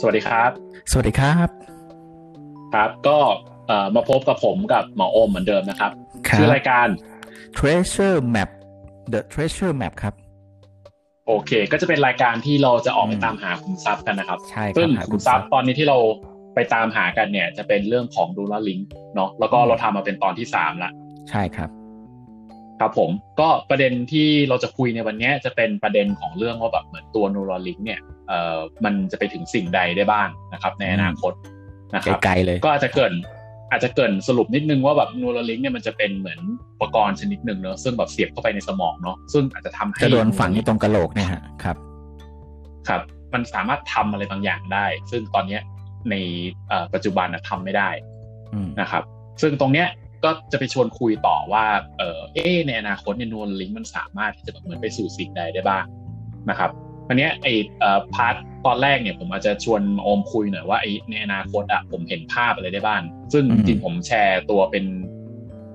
สวัสดีครับ สวัสดีครับ ครับก็มาพบกับผมกับหมอโอมเหมือนเดิมนะครับชื่อรายการ Treasure Map The Treasure Map ครับ โอเค ก็จะเป็นรายการที่เราจะออกไปตามหาคุมทรัพย์กันนะครับใช่ซึ่งคุมทรัพย์ตอนนี้ที่เราไปตามหากันเนี่ย จะเป็นเรื่องของดูลาลิงเนาะแล้วก็เราทำมาเป็นตอนที่สามละใช่ครับ ครับผม ก็ประเด็นที่เราจะคุยในวันนี้จะเป็นประเด็นของเรื่องว่าแบบเหมือนตัวนูราลิงเนี่ยเอ่อ มันจะไปถึงสิ่งใดได้บ้างนะครับ ในอนาคตนะครับไกลๆเลย ก็อาจจะเกิดอาจจะเกินสรุปนิดนึงว่าแบบนูราลิงเนี่ยมันจะเป็นเหมือนอุปกรณ์ชนิดหนึ่งเนอะซึ่งแบบเสียบเข้าไปในสมองเนาะซึ่งอาจจะทำให้จะโดนฝังที่ตรงกระโหลกเนี่ยฮะครับ ครับ มันสามารถทำอะไรบางอย่างได้ ซึ่งตอนเนี้ยในปัจจุบันทำไม่ได้นะครับ ซึ่งตรงเนี้ยก็จะไปชวนคุยต่อว่า เออเอในอนาคตเนี่ยนูราลิงมันสามารถที่จะแบบเหมือนไปสู่สิ่งใดได้บ้างนะครับ อันนี้ไอ้ part ตอนแรกเนี่ยผมอาจจะชวนหมอโอมคุยหน่อยว่าไอ้ในอนาคตอะผมเห็นภาพอะไรได้บ้าง ซึ่งจริงผมแชร์ตัวเป็น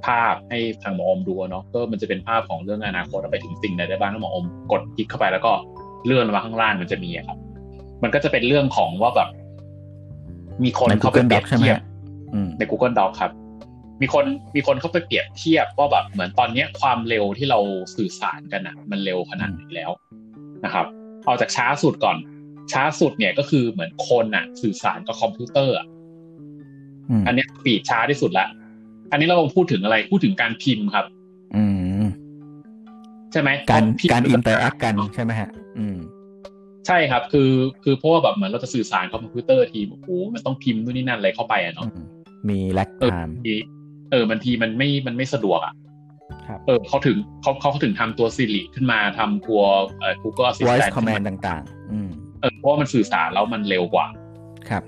ภาพให้ทางหมอโอมดูเนาะก็มันจะเป็นภาพของเรื่องอนาคตไปถึงสิ่งใดได้บ้างแล้วหมอโอมกดคลิกเข้าไปแล้วก็เลื่อนมาข้างล่างมันจะมีครับ มันก็จะเป็นเรื่องของว่าแบบ มีคนเขาไปเปรียบเทียบใน Google Doc ครับ มีคนมีคนเขาไปเปรียบเทียบว่าแบบเหมือนตอนนี้ความเร็วที่เราสื่อสารกันอะ มันเร็วขนาดไหนแล้วนะครับ เอาจากช้าสุดก่อน ช้าสุดเนี่ยก็คือเหมือนคนอะสื่อสารกับคอมพิวเตอร์อะอันนี้ speed ช้าที่สุดละอันนี้เราพูดถึงอะไรพูดถึงการพิมพ์ครับ อืมใช่ไหมการการ interact กันใช่ไหมฮะ อืม ใช่ครับ คือคือเพราะว่าแบบเหมือนเราจะสื่อสารกับคอมพิวเตอร์ทีโอ้มันต้องพิมพ์นู่นนี่นั่นอะไรเข้าไปอะเนาะมี lag timeเออบางทีมันไม่มันไม่สะดวกอะ เออเขาถึงเขาเขาถึงทำตัวซิริขึ้นมาทำตัวเอ่อ Google Assistant Voice Command ต่างๆ อืมเออเพราะว่ามันสื่อสารแล้วมันเร็วกว่า ครับ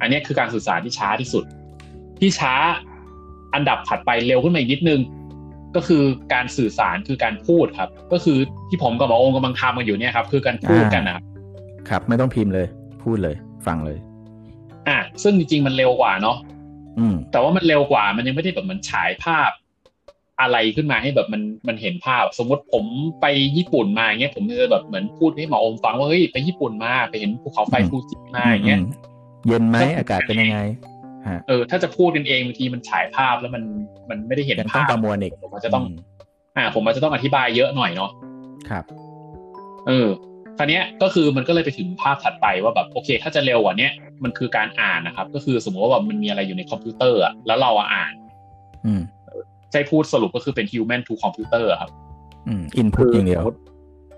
อันนี้คือการสื่อสารที่ช้าที่สุด ที่ช้าอันดับถัดไปเร็วขึ้นมาอีกนิดนึง ก็คือการสื่อสารคือการพูดครับ ก็คือที่ผมกับหมอองกำลังทำกันอยู่เนี่ยครับ คือการพูดกันนะครับครับ ไม่ต้องพิมพ์เลย พูดเลย ฟังเลย อะซึ่งจริงๆมันเร็วกว่าเนาะแต่ว่ามันเร็วกว่ามันยังไม่ได้แบบมันฉายภาพ อะไรขึ้นมาให้แบบมันมันเห็นภาพ สมมติผมไปญี่ปุ่นมาเงี้ยผมจะแบบเหมือนพูดให้หมออมฟังว่าเฮ้ยไปญี่ปุ่นมาไปเห็นภูเขาไฟฟูจิมาอย่างเงี้ยเย็นไหมอากาศเป็นยังไงเออถ้าจะพูดกันเองบางทีมันฉายภาพแล้วมันมันไม่ได้เห็นภาพประมวลอีกผมจะต้อง อ่า ผมอาจจะต้องอธิบายเยอะหน่อยเนาะครับ เออคราวนี้ก็คือมันก็เลยไปถึงภาพถัดไปว่าแบบโอเค ถ้าจะเร็วกว่านี้มันคือการอ่านนะครับ ก็คือสมมติว่าแบบมันมีอะไรอยู่ในคอมพิวเตอร์อะแล้วเราอ่าน อืม ใช่พูดสรุปก็คือเป็น human to computer ครับ อืม input อย่างเดียว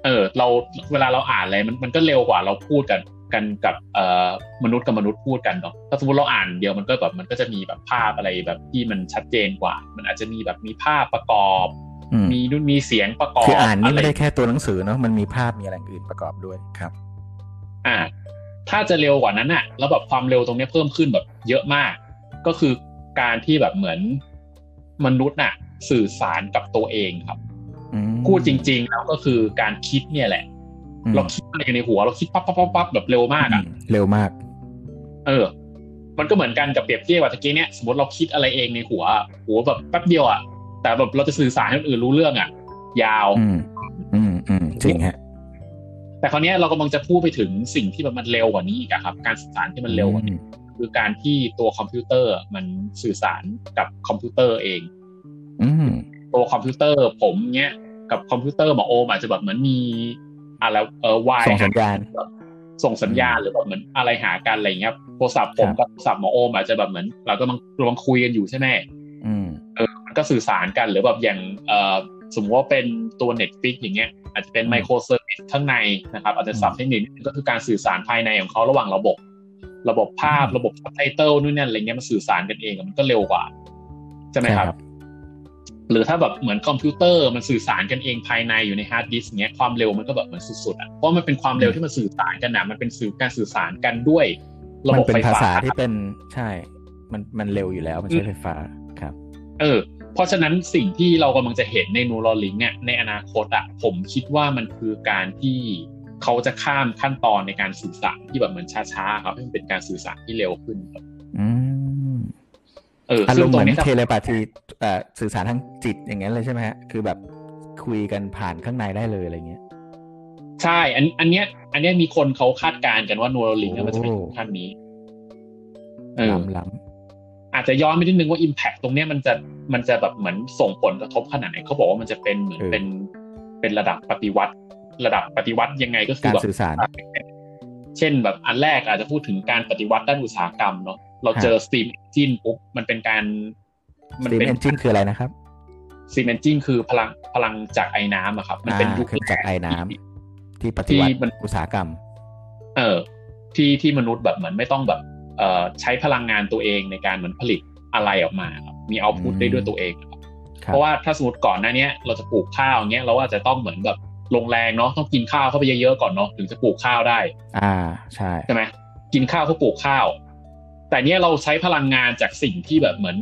เออ เราเวลาเราอ่านอะไรมันมันก็เร็วกว่าเราพูดกันกันกับเอ่อมนุษย์กับมนุษย์พูดกันเนาะถ้าสมมติเราอ่านเดียวมันก็แบบมันก็จะมีแบบภาพอะไรแบบที่มันชัดเจนกว่า มันอาจจะมีแบบมีภาพประกอบ มีนู่นมีเสียงประกอบคืออ่านนี่ไม่ได้แค่ตัวหนังสือเนาะมันมีภาพมีอะไรอื่นประกอบด้วยครับ อ่า ถ้าจะเร็วกว่านั้นอะแล้วแบบความเร็วตรงนี้เพิ่มขึ้นแบบเยอะมาก ก็คือการที่แบบเหมือน มนุษย์น่ะ สื่อสารกับตัวเองครับพูดจริง ๆ แล้วก็คือการคิดเนี่ยแหละ เราคิดอะไรในหัว เราคิดปั๊บปั๊บปั๊บปั๊บแบบเร็วมากอะเร็วมาก เออ มันก็เหมือนกันกับเปรียบเทียบว่าตะกี้เนี้ยสมมติเราคิดอะไรเองในหัวหัวแบบแป๊บเดียวอะแต่แบบเราจะสื่อสารให้คนอื่นรู้เรื่องอะ ยาว อืมอืมอืมจริงฮะ แต่คราวนี้เรากำลังจะพูดไปถึงสิ่งที่แบบมันเร็วกว่านี้อีกครับ การสื่อสารที่มันเร็วกว่านี้คือการที่ตัวคอมพิวเตอร์มันสื่อสารกับคอมพิวเตอร์เองตัวคอมพิวเตอร์ผมเนี้ยกับคอมพิวเตอร์หมอโอมอาจจะแบบเหมือนมีอะไรเออวายส่งสัญญาณส่งสัญญาณหรือแบบเหมือนอะไรหากันอะไรเงี้ยโทรศัพท์ผมกับโทรศัพท์หมอโอมอาจจะแบบเหมือน เราก็มังกำลังคุยกันอยู่ใช่ไหมเออมันก็สื่อสารกันหรือแบบอย่างเออสมมติว่าเป็นตัว Netflix อย่างเงี้ย อาจจะเป็น microservice ข้างในนะครับอาจจะศัพท์เทคนิคก็คือการสื่อสารภายในของเขาระหว่างระบบ ระบบภาพระบบซับไตเติลนู่นนี่อะไรเงี้ยมันสื่อสารกันเองมันก็เร็วกว่าใช่ไหมครับ หรือถ้าแบบเหมือนคอมพิวเตอร์มันสื่อสารกันเองภายในอยู่ในฮาร์ดดิสก์เนี้ยความเร็วมันก็แบบเหมือนสุดๆอะเพราะมันเป็นความเร็วที่มันสื่อสารกันนะมันเป็นสื่อการสื่อสารกันด้วย ระบบไฟฟ้าภาษาที่เป็นใช่ มันมันเร็วอยู่แล้วมันใช้ไฟฟ้าครับ เออ เพราะฉะนั้นสิ่งที่เรากำลังจะเห็นในนูโรลิงเนี่ยในอนาคตอะผมคิดว่ามันคือการที่เขาจะข้ามขั้นตอนในการสื่อสารที่แบบเหมือนช้าๆครับให้มันเป็นการสื่อสารที่เร็วขึ้นครับอืมเอออารมณ์เหมือนเทเลปาธีสื่อสารทางจิตอย่างเงี้ยเลยใช่ไหมฮะคือแบบคุยกันผ่านข้างในได้เลยอะไรเงี้ยใช่ อันอันเนี้ย อันเนี้ยมีคนเขาคาดการณ์กันว่า Neuralink มันจะเป็นขั้นนี้เออล้ำ อาจจะย้อนไปนิดนึงว่า impact ตรงเนี้ยมันจะมันจะแบบเหมือนส่งผลกระทบขนาดไหนเขาบอกว่ามันจะเป็นเหมือนเป็นเป็นระดับปฏิวัติ ระดับปฏิวัติยังไงก็คือแบบสื่อสาร เช่นแบบอันแรกอาจจะพูดถึงการปฏิวัติด้านอุตสาหกรรมเนาะเราเจอ steam engine ปุ๊บมันเป็นการ มันเป็น engine คืออะไรนะครับซีเมนจินคือพลังพลังจากไอ้น้ำอะครับ มันเป็นยุคจากไอ้น้ำที่ปฏิวัติอุตสาหกรรม เออ ที่ที่มนุษย์แบบเหมือนไม่ต้องแบบเอ่อ ใช้พลังงานตัวเองในการเหมือนผลิตอะไรออกมาครับมีเอาพุทได้ด้วยตัวเอง เพราะว่าถ้าสมมติก่อนหน้านี้เราจะปลูกข้าวเงี้ยเราอาจจะต้องเหมือนแบบลงแรงเนาะต้องกินข้าวเข้าไปเยอะๆก่อนเนาะถึงจะปลูกข้าวได้ อ่าใช่ใช่ไหมกินข้าวเพื่อปลูกข้าว แต่เนี้ยเราใช้พลังงานจากสิ่งที่แบบเหมือน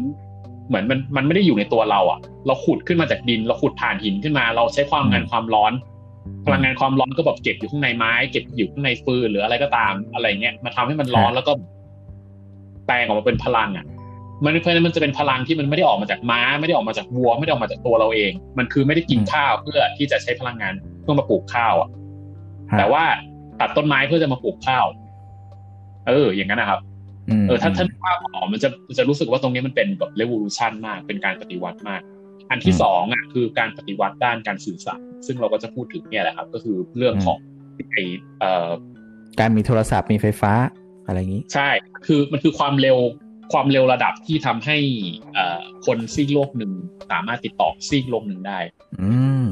เหมือนมันมันไม่ได้อยู่ในตัวเราอะ เราขุดขึ้นมาจากดิน เราขุดผ่านหินขึ้นมา เราใช้ความงานความร้อน พลังงานความร้อนก็แบบเก็บอยู่ข้างในไม้ เก็บอยู่ข้างในฟืนหรืออะไรก็ตามอะไรเงี้ยมาทำให้มันร้อนแล้วก็ แปลงออกมาเป็นพลังอะมันเพราะนั้นมันจะเป็นพลังที่มันไม่ได้ออกมาจากม้า ไม่ได้ออกมาจากวัว ไม่ได้ออกมาจากตัวเราเอง มันคือไม่ได้กินข้าวเพื่อที่จะใช้พลังงานเพื่อมาปลูกข้าวอะแต่ว่าตัดต้นไม้เพื่อจะมาปลูกข้าว เออ อย่างนั้นนะครับเออถ้าท่านว่าอ๋อมันจะจะรู้สึกว่าตรงนี้มันเป็นแบบเรวิลูชันมาก เป็นการปฏิวัติมาก อันที่สองอะคือการปฏิวัติด้านการสื่อสารซึ่งเราก็จะพูดถึงเนี่ยแหละครับ ก็คือเรื่องของไอเอ่อการมีโทรศัพท์มีไฟฟ้า อะไรอย่างนี้ ใช่ คือมันคือความเร็วความเร็วระดับที่ทำให้คนซีกโลกหนึ่งสามารถติดต่อซีกโลกหนึ่งได้ อืม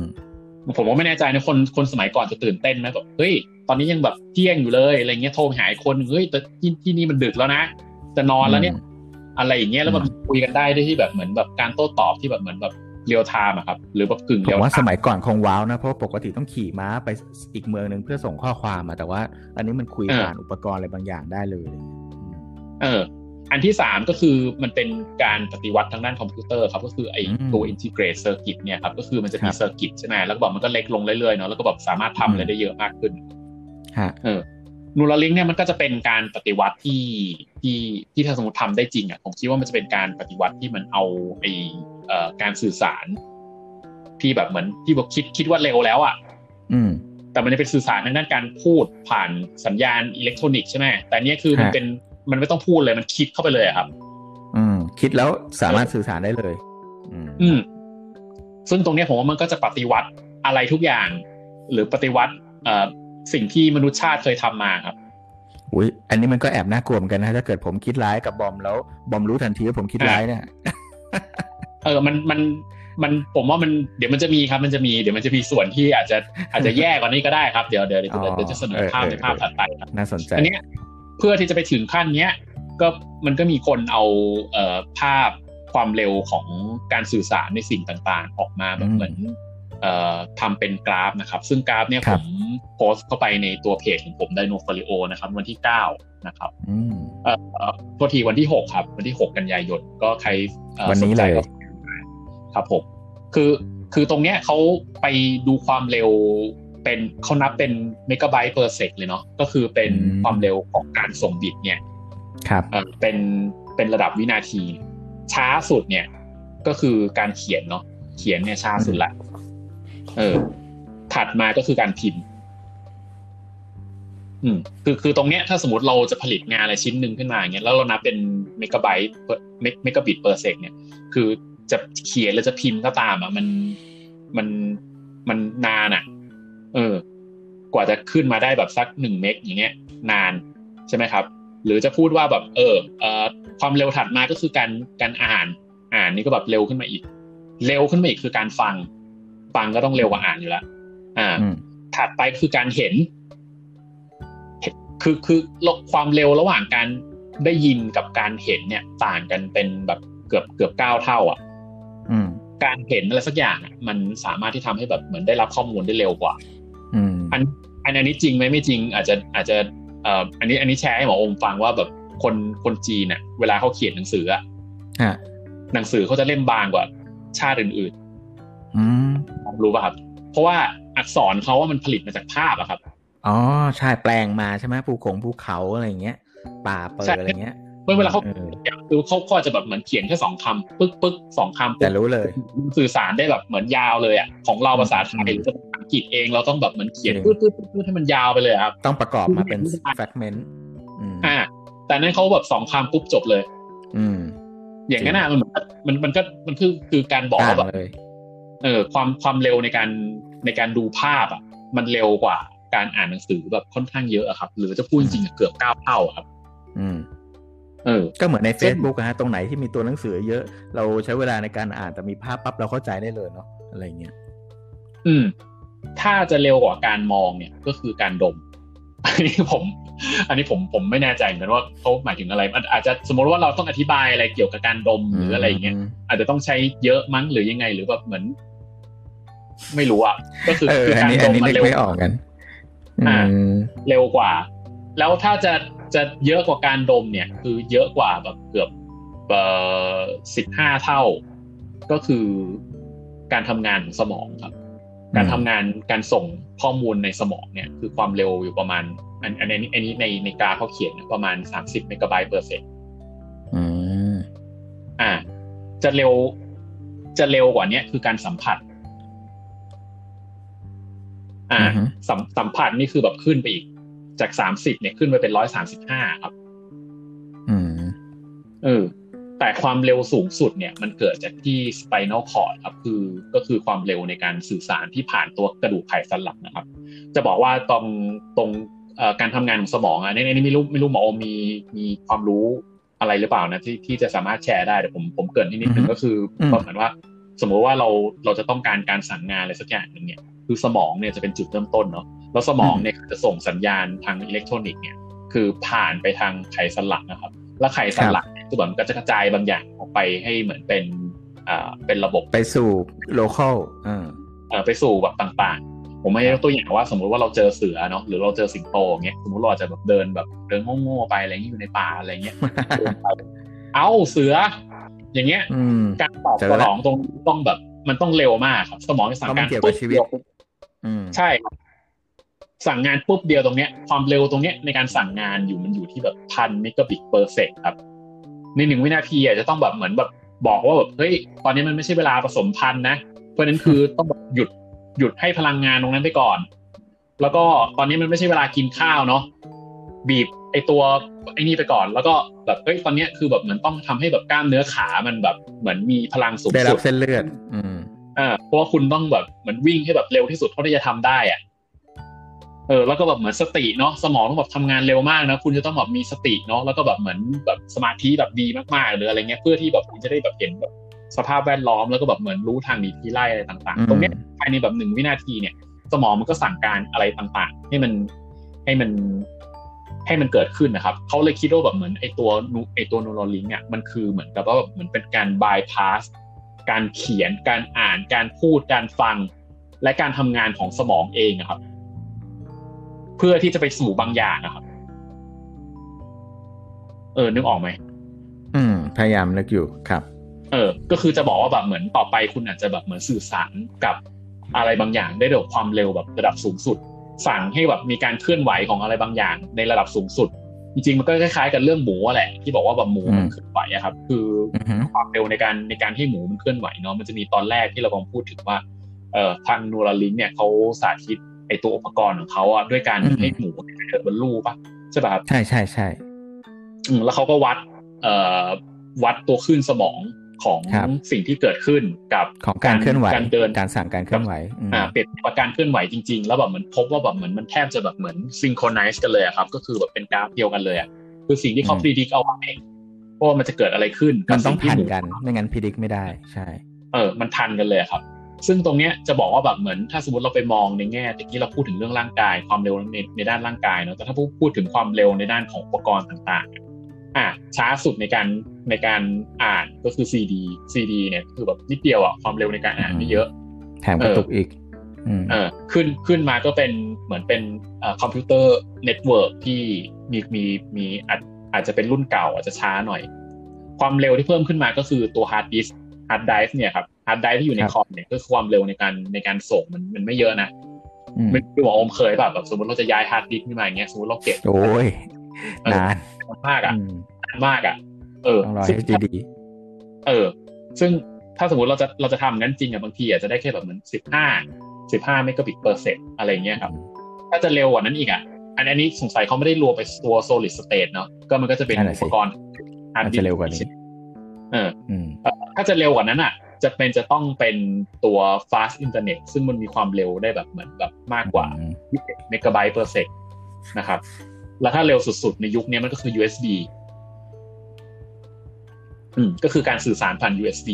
ผมก็ไม่แน่ใจนะคนคนสมัยก่อนจะตื่นเต้นไหมแบบเฮ้ยตอนนี้ยังแบบเที่ยงอยู่เลยอะไรเงี้ยโทรหาคนเฮ้ยแต่ที่ที่นี่มันดึกแล้วนะจะนอนแล้วเนี่ย อะไรอย่างเงี้ยแล้วมันคุยกันได้ด้วยที่แบบเหมือนแบบการโต้ตอบที่แบบเหมือนแบบ real time อะครับ หรือแบบกึ่ง real ว่าสมัยก่อนคง wow นะ เพราะปกติต้องขี่ม้าไปอีกเมืองหนึ่งเพื่อส่งข้อความอะแต่ว่า อันนี้มันคุยผ่านอุปกรณ์อะไรบางอย่างได้เลยเออ อันที่สามก็คือมันเป็นการปฏิวัติทางด้านคอมพิวเตอร์ครับ ก็คือไอ้ตัว integrate circuit เนี่ยครับ ก็คือมันจะมี circuit ใช่ไหมแล้วก็บอกมันก็เล็กลงเรื่อยๆเนาะแล้วก็แบบสามารถทำอะไรได้เยอะมากขึ้นเออนูราลิงเนี่ยมันก็จะเป็นการปฏิวัติที่ที่ที่ถ้าสมมติทำได้จริงอะผมคิดว่ามันจะเป็นการปฏิวัติที่มันเอาไอ้เอ่อ การสื่อสาร ที่แบบเหมือนที่บอกคิดคิดว่าเร็วแล้วอะอืมแต่มันจะเป็นสื่อสารในด้านการพูดผ่านสัญญาณอิเล็กทรอนิกส์ใช่ไหมแต่เนี้ยคือมันเป็นมันไม่ต้องพูดเลยมันคิดเข้าไปเลยครับ อืม คิดแล้วสามารถสื่อสารได้เลย อืม ซึ่งตรงนี้ผมว่ามันก็จะปฏิวัติอะไรทุกอย่าง หรือปฏิวัติเอ่อสิ่งที่มนุษยชาติเคยทำมาครับอุ้ยอันนี้มันก็แอบน่ากลัวเหมือนกันนะถ้าเกิดผมคิดร้ายกับบอมแล้ว บอมรู้ทันทีว่าผมคิดร้ายเนี่ย เออมันมันมันผมว่ามันเดี๋ยวมันจะมีครับมันจะมีเดี๋ยวมันจะมีส่วนที่อาจจะอาจจะแย่กว่านี้ก็ได้ครับเดี๋ยวเดี๋ยวเดี๋ยวจะเสนอภาพในภาพถัดไปครับน่าสนใจอันนี้เพื่อที่จะไปถึงขั้นเนี้ยก็มันก็มีคนเอาเอ่อภาพความเร็วของการสื่อสารในสิ่งต่างๆ ออกมาแบบเหมือนเอ่อทำเป็นกราฟนะครับ ซึ่งกราฟเนี่ยผมโพสต์เข้าไปในตัวเพจของผมไดโนฟอลิโอนะครับ วันที่เก้านะครับเอ่อตัวทีวันที่หกครับ วันที่หกกันยายนก็ใครวันนี้เลย ครับผมคือคือตรงเนี้ยเขาไปดูความเร็วเป็นเขานับเป็น megabyte per sec เลยเนาะก็คือเป็นความเร็วของการส่ง bit เนี่ยครับเป็นเป็นระดับวินาที ช้าสุดเนี่ยก็คือการเขียนเนาะเขียนเนี่ยช้าสุดละเออ ถัดมาก็คือการพิมพ์ อืม คือคือตรงเนี้ยถ้าสมมติเราจะผลิตงานอะไรชิ้นหนึ่งขึ้นมาอย่างเงี้ยแล้วเรานับเป็นเมกะไบต์เมกะบิต per sec เนี่ย คือ จะเขียนหรือจะพิมพ์ก็ตามอะมันมันมันนานอะ เออ กว่าจะขึ้นมาได้แบบสักหนึ่งเมกอย่างเงี้ย นานใช่ไหมครับ หรือจะพูดว่าแบบ เออเออความเร็วถัดมาก็คือการการอ่าน อ่านนี่ก็แบบเร็วขึ้นมาอีก เร็วขึ้นมาอีกคือการฟัง ฟังก็ต้องเร็วกว่าอ่านอยู่แล้วอ่า ถัดไปคือการเห็น คือคือความเร็วระหว่างการได้ยินกับการเห็นเนี่ย ต่างกันเป็นแบบเกือบเกือบเก้าเท่า อะ การเห็นอะไรสักอย่างมันสามารถที่ทำให้แบบเหมือนได้รับข้อมูลได้เร็วกว่าอันอันนี้จริงไหมไม่จริง อาจจะอาจจะเอ่ออันนี้อันนี้แชร์ให้หมอองฟังว่าแบบคนคนจีนเนี่ยเวลาเขาเขียนหนังสืออะหนังสือเขาจะเล่มบางกว่า ชาติอื่นๆ อืมรู้ป่ะครับ เพราะว่าอักษรเขาว่ามันผลิตมาจากภาพอะครับอ๋อใช่แปลงมาใช่ไหมภูขงภูเขาอะไรเงี้ยป่าเปิดอะไรเงี้ย เวลาเขาคือเขาก็จะแบบเหมือนเขียนแค่สองคำปึ๊กปึ๊กสองคำแต่รู้เลย สื่อสารได้แบบเหมือนยาวเลยอะของเราภาษาไทยหรือภาษาอังกฤษเองเราต้องแบบเหมือนเขียนปื๊ดปื๊ดปื๊ดให้มันยาวไปเลยครับ ต้องประกอบมาเป็นแฟกเมนต์อ่า แต่นั้นเขาแบบสองคำปุ๊บจบเลย อืม อย่างนั้นอะมันมันมันก็มันคือคือการบอกแบบเออ ความความเร็วในการในการดูภาพอะ มันเร็วกว่าการอ่านหนังสือแบบค่อนข้างเยอะครับ หรือจะพูดจริงๆเกือบเก้าเท่าครับ อืม เออ ก็เหมือนใน Facebook อะฮะตรงไหนที่มีตัวหนังสือเยอะ เราใช้เวลาในการอ่านแต่มีภาพปั๊บเราเข้าใจได้เลยเนาะอะไรเงี้ยอืม ถ้าจะเร็วกว่าการมองเนี่ยก็คือการดม อันนี้ผม อันนี้ผมผมไม่แน่ใจเหมือนกันว่าเขาหมายถึงอะไรมันอาจจะสมมติว่าเราต้องอธิบายอะไรเกี่ยวกับการดมหรืออะไรเงี้ยอาจจะต้องใช้เยอะมั้งหรือยังไง หรือแบบเหมือน ไม่รู้อะก็คือคือการดมมันเร็วไม่ออกกัน อ่า เร็วกว่า แล้วถ้าจะ จะเยอะกว่าการดมเนี่ย คือเยอะกว่าแบบเกือบเอ่อสิบห้าเท่า ก็คือการทำงานของสมองครับ การทำงานการส่งข้อมูลในสมองเนี่ย คือความเร็วอยู่ประมาณ อันอันนี้อันนี้ในในกราฟเขาเขียนประมาณสามสิบเมกะไบต์เปอร์เซ็นต์อ่า จะเร็วจะเร็วกว่านี้คือการสัมผัส อ่าสัมสัมผัสนี่คือแบบขึ้นไปอีก จากสามสิบเนี่ยขึ้นไปเป็นร้อยสามสิบห้าครับ อืม เออ แต่ความเร็วสูงสุดเนี่ย มันเกิดจากที่ spinal cord ครับ คือก็คือความเร็วในการสื่อสารที่ผ่านตัวกระดูกไขสันหลังนะครับ จะบอกว่าตรงตรงการทำงานของสมองอะในนี้ไม่รู้ไม่รู้หมอมีมีความรู้อะไรหรือเปล่านะที่ที่จะสามารถแชร์ได้แต่ผมผมเกิดที่นิดนึงก็คือเหมือนว่า สมมติว่าเราเราจะต้องการการสั่งงานอะไรสักอย่างหนึ่งเนี่ย คือสมองเนี่ยจะเป็นจุดเริ่มต้นเนาะ แล้วสมองเนี่ยจะส่งสัญญาณทางอิเล็กทรอนิกส์เนี่ยคือผ่านไปทางไขสันหลังนะครับ แล้วไขสันหลังคือแบบก็จะกระจายบางอย่างออกไปให้เหมือนเป็นอ่าเป็นระบบไปสู่โลเคอลอ่าไปสู่แบบต่างๆ ผมไม่ยกตัวอย่างว่าสมมุติว่าเราเจอเสือเนาะหรือเราเจอสิงโตเงี้ยสมมติเราจะแบบเดินแบบเดินโง่ๆไปอะไรเงี้ยอยู่ในป่าอะไรเงี้ยเอาเสือ อย่างเงี้ยการตอบสนองตรงต้องแบบมันต้องเร็วมากครับ สมองจะสั่งการปุ๊บเดียวใช่ครับ สั่งงานปุ๊บเดียวตรงเนี้ยความเร็วตรงเนี้ยในการสั่งงานอยู่มันอยู่ที่แบบพันเมกะบิตเปอร์เซกครับในหนึ่งวินาทีอาจจะต้องแบบเหมือนแบบบอกว่าแบบเฮ้ยตอนนี้มันไม่ใช่เวลาผสมพันธุ์นะ เพราะนั้นคือต้องแบบหยุดหยุดให้พลังงานตรงนั้นไปก่อน แล้วก็ตอนนี้มันไม่ใช่เวลากินข้าวเนาะบีบไอตัวไอนี่ไปก่อน แล้วก็แบบเฮ้ยตอนนี้คือแบบเหมือนต้องทำให้แบบกล้ามเนื้อขามันแบบเหมือนมีพลังสูงสุดได้รับเส้นเลือด อืมอ่าเพราะว่าคุณต้องแบบเหมือนวิ่งให้แบบเร็วที่สุดเท่าที่จะทำได้อะ เออแล้วก็แบบเหมือนสติเนาะสมองต้องแบบทำงานเร็วมากนะคุณจะต้องแบบมีสติเนาะแล้วก็แบบเหมือนแบบสมาธิแบบดีมากๆหรืออะไรเงี้ยเพื่อที่แบบคุณจะได้แบบเห็นแบบสภาพแวดล้อมแล้วก็แบบเหมือนรู้ทางหนีทีไล่อะไรต่างๆ ตรงเนี้ยภายในแบบหนึ่งวินาทีเนี่ย สมองมันก็สั่งการอะไรต่างๆ ให้มันให้มันให้มันเกิดขึ้นนะครับเขาเลยคิดว่าแบบเหมือนไอตัวไอตัวนูโรลิงอะมันคือเหมือนกับว่าแบบเหมือนเป็นการบายพาสการเขียนการอ่านการพูดการฟัง และการทำงานของสมองเองครับ เพื่อที่จะไปสู่บางอย่างนะครับ เออ นึกออกไหมอืม พยายามนึกอยู่ครับ เออ ก็คือจะบอกว่าแบบเหมือนต่อไปคุณอาจจะแบบเหมือนสื่อสารกับอะไรบางอย่างได้ด้วยความเร็วแบบระดับสูงสุด สั่งให้แบบมีการเคลื่อนไหวของอะไรบางอย่าง ในระดับสูงสุด จริงๆมันก็คล้ายๆ กับเรื่องหมูแหละ ที่บอกว่าแบบหมูมันเคลื่อนไหวอะครับ คือความเร็วในการในการให้หมูมันเคลื่อนไหวเนาะมันจะมีตอนแรกที่เรากำลังพูดถึงว่าเอ่อทางนูราลิงเนี่ยเขาสาธิต ไอตัวอุปกรณ์ของเขาอะด้วยการให้หมูเกิดบนลูปะใช่ป่ะครับใช่ใช่ใช่แล้วเขาก็วัด เอ่อวัดตัวขึ้นสมองของสิ่งที่เกิดขึ้นกับของการเคลื่อนไหวการเดินการสั่งการเคลื่อนไหวอ่าเปรียบกับการเคลื่อนไหวจริงๆ แล้วแบบเหมือนพบว่าแบบเหมือนมันแทบจะแบบเหมือนซิงโครไนซ์กันเลยครับ ก็คือแบบเป็นกราฟเดียวกันเลยอะคือสิ่งที่เขาพิจิตรเอาไว้ว่ามันจะเกิดอะไรขึ้นมันต้องทันกัน ไม่งั้นพิจิตรไม่ได้ ใช่ เออ มันทันกันเลยครับ ซึ่งตรงเนี้ยจะบอกว่าแบบเหมือนถ้าสมมติเราไปมองในแง่ตะกี้เราพูดถึงเรื่องร่างกายความเร็วในในด้านร่างกายเนาะแต่ถ้าพูดพูดถึงความเร็วในด้านของอุปกรณ์ต่างๆอะช้าสุดในการในการอ่านก็คือ CD CD เนี่ยคือแบบนิดเดียวอะความเร็วในการอ่านไม่เยอะแถมกระตุกอีกเออขึ้นขึ้นมาก็เป็นเหมือนเป็นคอมพิวเตอร์ network ที่มีมีมีอาจอาจจะเป็นรุ่นเก่าอาจจะช้าหน่อย ความเร็วที่เพิ่มขึ้นมาก็คือตัวฮาร์ดดิสก์ hard drive เนี่ยครับ hard drive ที่อยู่ในคอมเนี่ยก็ความเร็วในการในการส่งมันมันไม่เยอะนะมันคือหมอโอมเคยแบบแบบสมมติเราจะย้ายฮาร์ดดิสก์ขึ้นมาอย่างเงี้ยสมมติเราเก็บโอ้ยนานมากอะนานมากอะ เออซึ่งดีเออ ซึ่งถ้าสมมติเราจะเราจะทำงั้นจริงอะบางทีอาจจะได้แค่แบบเหมือนสิบห้าสิบห้าเมกะบิตเปอร์เซกอะไรเงี้ยครับ ถ้าจะเร็วกว่านั้นอีกอะ อันนี้สงสัยเขาไม่ได้รวมไปตัว solid state เนาะก็มันก็จะเป็นอุปกรณ์อาจจะเร็วกว่านี้เออถ้าจะเร็วกว่านั้นอะ จะเป็นจะต้องเป็นตัว fast internet ซึ่งมันมีความเร็วได้แบบเหมือนแบบมากกว่า20เมกะไบต์ per sec นะครับ แล้วถ้าเร็วสุดๆ ในยุคนี้มันก็คือ USB อืมก็คือการสื่อสารผ่าน USB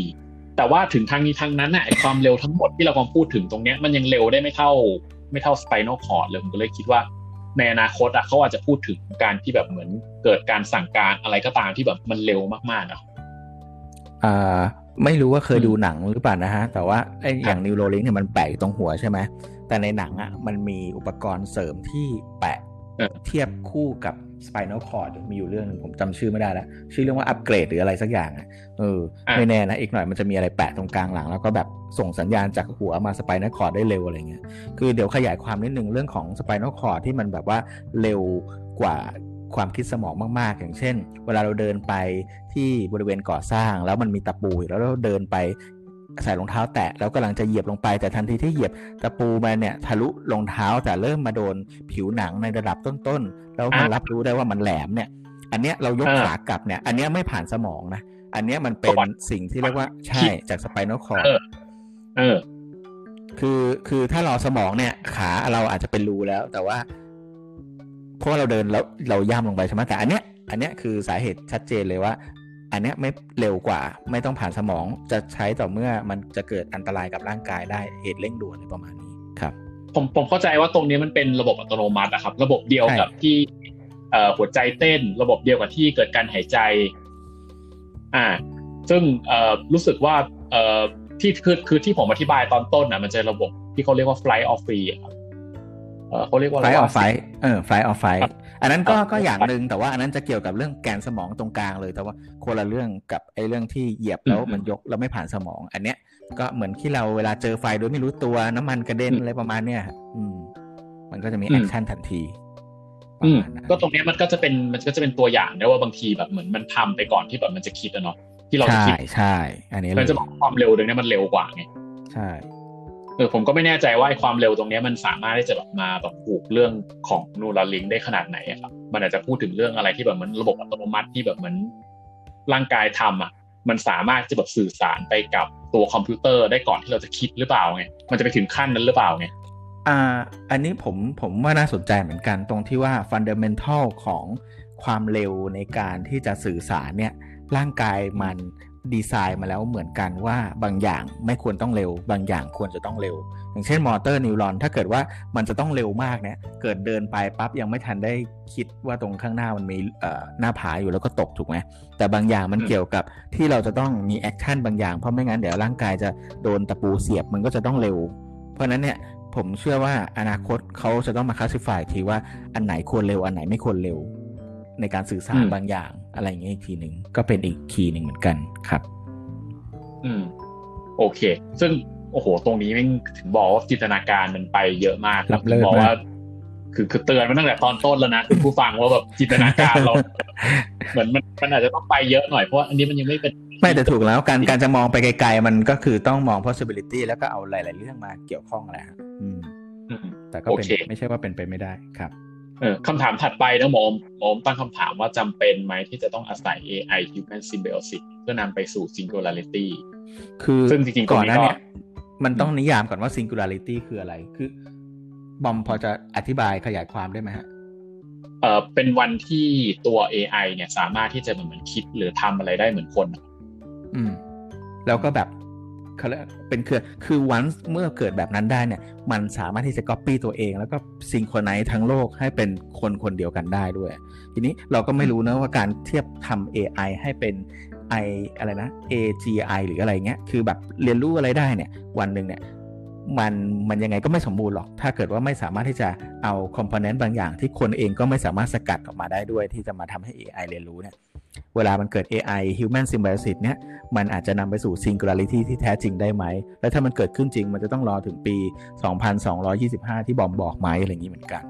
แต่ว่าถึงทางนี้ทางนั้นน่ะความเร็วทั้งหมดที่เรากำลังพูดถึงตรงเนี้ยมันยังเร็วได้ไม่เท่า ไม่เท่า spinal cord เลยผมก็เลยคิดว่าในอนาคตอะเขาอาจจะพูดถึงการที่แบบเหมือนเกิดการสั่งการอะไรก็ตามที่แบบมันเร็วมากๆอะอ่า ไม่รู้ว่าเคยดูหนังหรือเปล่านะฮะ แต่ว่าไอ้อย่าง Neuralink เนี่ยมันแปะอยู่ตรงหัวใช่ไหม แต่ในหนังอะมันมีอุปกรณ์เสริมที่แปะเทียบคู่กับ spinal cord มีอยู่เรื่องหนึ่งผมจำชื่อไม่ได้แล้ว ชื่อเรื่องว่าอัปเกรดหรืออะไรสักอย่างอะเออไม่แน่นะ อีกหน่อยมันจะมีอะไรแปะตรงกลางหลัง แล้วก็แบบส่งสัญญาณจากหัวมา spinal cord ได้เร็วอะไรเงี้ยคือเดี๋ยวขยายความนิดนึงเรื่องของ spinal cord ที่มันแบบว่าเร็วกว่า ความคิดสมองมากๆ อย่างเช่น เวลาเราเดินไปที่บริเวณก่อสร้าง แล้วมันมีตะปูแล้วเราเดินไปใส่รองเท้าแตะแล้วกำลังจะเหยียบลงไปแต่ทันทีที่เหยียบตะปูมาเนี่ยทะลุรองเท้าแต่เริ่มมาโดนผิวหนังในระดับต้นๆแล้วมันรับรู้ได้ว่ามันแหลมเนี่ย อันเนี้ยเรายกขากลับเนี่ย อันเนี้ยไม่ผ่านสมองนะอันเนี้ยมันเป็นสิ่งที่เรียกว่าใช่จากสไปโนคอร์ดเออ คือคือถ้าเราสมองเนี่ย ขาเราอาจจะเป็นรูแล้ว แต่ว่า เพราะเราเดินแล้วเราย่ำลงไปใช่ไหมแต่อันเนี้ยอันเนี้ยคือสาเหตุชัดเจนเลยว่า อันนี้ไม่เร็วกว่า ไม่ต้องผ่านสมองจะใช้ต่อเมื่อมันจะเกิดอันตรายกับร่างกายได้เหตุเร่งด่วนประมาณนี้ครับ ผมผมเข้าใจว่าตรงนี้มันเป็นระบบอัตโนมัตินะครับ ระบบเดียวกับที่หัวใจเต้น ระบบเดียวกับที่เกิดการหายใจ อ่า ซึ่งรู้สึกว่าที่คือคือที่ผมอธิบายตอนต้นนะมันจะระบบที่เขาเรียกว่า flight of free ครับ เขาเรียกว่า flight of fight เออ flight of fight อันนั้นก็ก็อย่างหนึ่งแต่ว่าอันนั้นจะเกี่ยวกับเรื่องแกนสมองตรงกลางเลย แต่ว่าคนละเรื่องกับไอ้เรื่องที่เหยียบแล้วมันยกแล้วไม่ผ่านสมอง อันเนี้ยก็เหมือนที่เราเวลาเจอไฟโดยไม่รู้ตัวน้ำมันกระเด็นอะไรประมาณเนี้ยอืม มันก็จะมี action ทันทีอืมก็ตรงนี้มันก็จะเป็นมันก็จะเป็นตัวอย่างได้ว่าบางทีแบบเหมือนมันทำไปก่อนที่แบบมันจะคิดอะเนาะที่เราจะคิดใช่อันนี้มันจะบอกความเร็วตรงนี้มันเร็วกว่าไงใช่เออผมก็ไม่แน่ใจว่าความเร็วตรงนี้มันสามารถที่จะแบบมาแบบผูกเรื่องของ Neuralink ได้ขนาดไหนครับมันอาจจะพูดถึงเรื่องอะไรที่แบบเหมือนระบบอัตโนมัติที่แบบเหมือนร่างกายทำอะมันสามารถจะแบบสื่อสารไปกับตัวคอมพิวเตอร์ได้ก่อนที่เราจะคิดหรือเปล่าไงมันจะไปถึงขั้นนั้นหรือเปล่าไงอ่าอันนี้ผมผมว่าน่าสนใจเหมือนกันตรงที่ว่า fundamental ของความเร็วในการที่จะสื่อสารเนี่ยร่างกายมัน ดีไซน์มาแล้วเหมือนกันว่าบางอย่างไม่ควรต้องเร็ว บางอย่างควรจะต้องเร็ว อย่างเช่น motor neuron ถ้าเกิดว่ามันจะต้องเร็วมากเนี่ยเกิดเดินไปปั๊บยังไม่ทันได้คิดว่าตรงข้างหน้ามันมีหน้าผาอยู่แล้วก็ตกถูกไหมแต่บางอย่างมันเกี่ยวกับที่เราจะต้องมี action บางอย่างเพราะไม่งั้นเดี๋ยวร่างกายจะโดนตะปูเสียบมันก็จะต้องเร็ว เพราะนั้นเนี่ยผมเชื่อว่าอนาคตเขาจะต้องมา classify ทีว่าอันไหนควรเร็วอันไหนไม่ควรเร็ว ในการสื่อสารบางอย่าง อะไรอย่างเงี้ยอีกทีหนึ่งก็เป็นอีก key หนึ่งเหมือนกันครับ อืม โอเค ซึ่งโอ้โห ตรงนี้ม่ถึงบอกว่าจินตนาการมันไปเยอะมากรับเลยบอกว่าคือคือเตือนมาตั้งแต่ตอนต้นแล้วนะคุณผู้ฟังว่าแบบจินตนาการเรา เหมือนมันมันอาจจะต้องไปเยอะหน่อยเพราะอันนี้มันยังไม่เป็นไม่แต่ถูกแล้วการการจะมองไปไกลๆ มันก็คือต้องมอง possibility แล้วก็เอาหลาย ๆ เรื่องมาเกี่ยวข้องแหละอืม แต่ก็เป็นไม่ใช่ว่าเป็นไปไม่ได้ครับ เออคำถามถัดไปนะหมอมหมอมตั้งคำถามว่าจำเป็นไหมที่จะต้องอาศัย AI human symbiosis เพื่อนำไปสู่ singularity คือซึ่งจริงๆก่อนหน้านี้มันต้องนิยามก่อนว่า singularity คืออะไร คือบอมพอจะอธิบายขยายความได้ไหมฮะเอ่อเป็นวันที่ตัว AI เนี่ยสามารถที่จะเหมือนคิดหรือทำอะไรได้เหมือนคน อืม แล้วก็แบบ เขาเรียกเป็นคือคือวันเมื่อเกิดแบบนั้นได้เนี่ย มันสามารถที่จะก๊อปปี้ตัวเอง แล้วก็ซิงโครไนซ์ทั้งโลกให้เป็นคนคนเดียวกันได้ด้วย ทีนี้เราก็ไม่รู้นะว่าการเทียบทำ AI ให้เป็น I อะไรนะ AGI หรืออะไรเงี้ยคือแบบเรียนรู้อะไรได้เนี่ยวันหนึ่งเนี่ยมันมันยังไงก็ไม่สมบูรณ์หรอก ถ้าเกิดว่าไม่สามารถที่จะเอาคอมโพเนนต์บางอย่างที่คนเองก็ไม่สามารถสกัดออกมาได้ด้วย ที่จะมาทำให้ AI เรียนรู้เนี่ย เวลามันเกิด AI human symbiosis เนี่ย มันอาจจะนำไปสู่ singularity ที่แท้จริงได้ไหม แล้วถ้ามันเกิดขึ้นจริง มันจะต้องรอถึงปี 2225 ที่บอมบอกไหมอะไรอย่างนี้เหมือนกัน